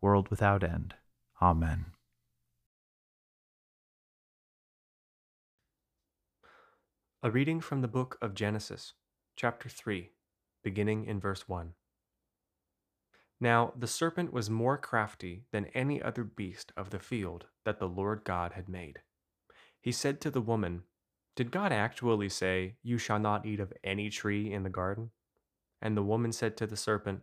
world without end. Amen. A reading from the book of Genesis, chapter 3, beginning in verse 1. Now the serpent was more crafty than any other beast of the field that the Lord God had made. He said to the woman, Did God actually say, You shall not eat of any tree in the garden? And the woman said to the serpent,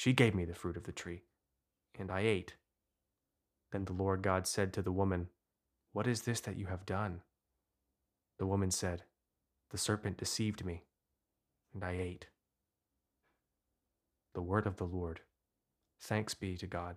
she gave me the fruit of the tree, and I ate. Then the Lord God said to the woman, What is this that you have done? The woman said, The serpent deceived me, and I ate. The word of the Lord. Thanks be to God.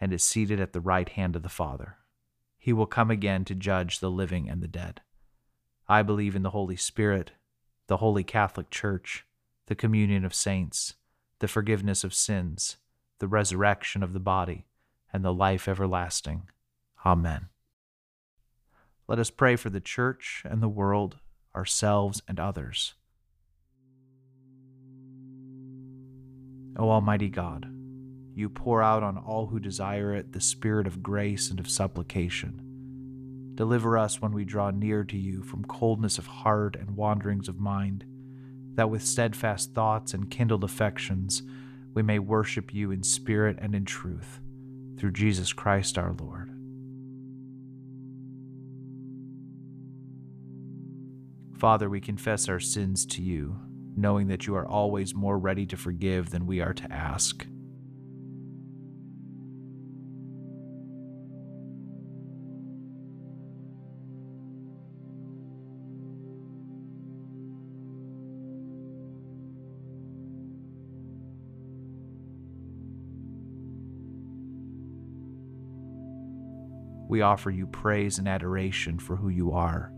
and is seated at the right hand of the Father. He will come again to judge the living and the dead. I believe in the Holy Spirit, the Holy Catholic Church, the communion of saints, the forgiveness of sins, the resurrection of the body, and the life everlasting. Amen. Let us pray for the Church and the world, ourselves and others. O Almighty God, you pour out on all who desire it the spirit of grace and of supplication. Deliver us when we draw near to you from coldness of heart and wanderings of mind, that with steadfast thoughts and kindled affections we may worship you in spirit and in truth, through Jesus Christ our Lord. Father, we confess our sins to you, knowing that you are always more ready to forgive than we are to ask. We offer you praise and adoration for who you are.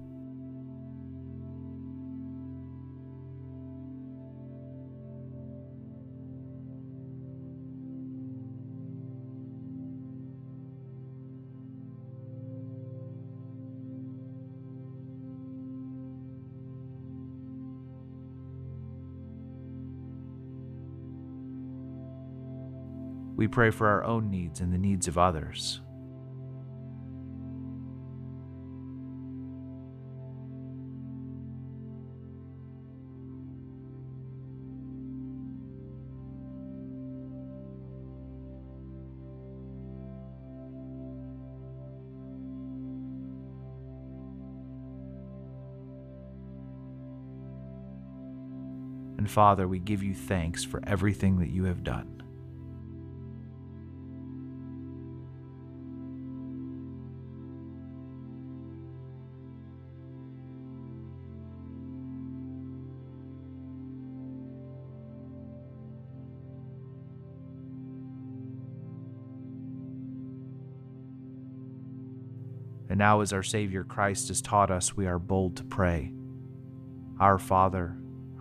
We pray for our own needs and the needs of others. And Father, we give you thanks for everything that you have done. And now, as our Savior Christ has taught us, we are bold to pray Our Father,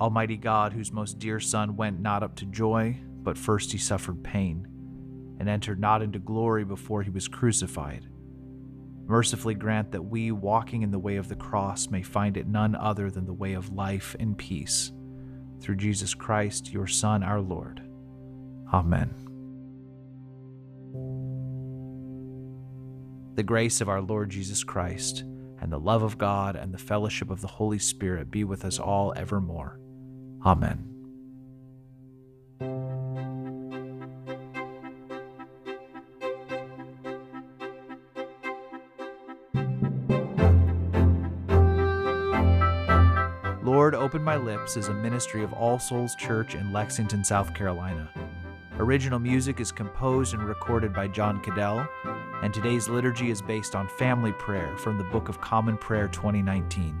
Almighty God, whose most dear Son went not up to joy, but first he suffered pain, and entered not into glory before he was crucified, mercifully grant that we, walking in the way of the cross, may find it none other than the way of life and peace. Through Jesus Christ, your Son, our Lord. Amen. The grace of our Lord Jesus Christ, and the love of God, and the fellowship of the Holy Spirit be with us all evermore. Amen. Lord, Open My Lips is a ministry of All Souls Church in Lexington, South Carolina. Original music is composed and recorded by John Cadell, and today's liturgy is based on family prayer from the Book of Common Prayer 2019.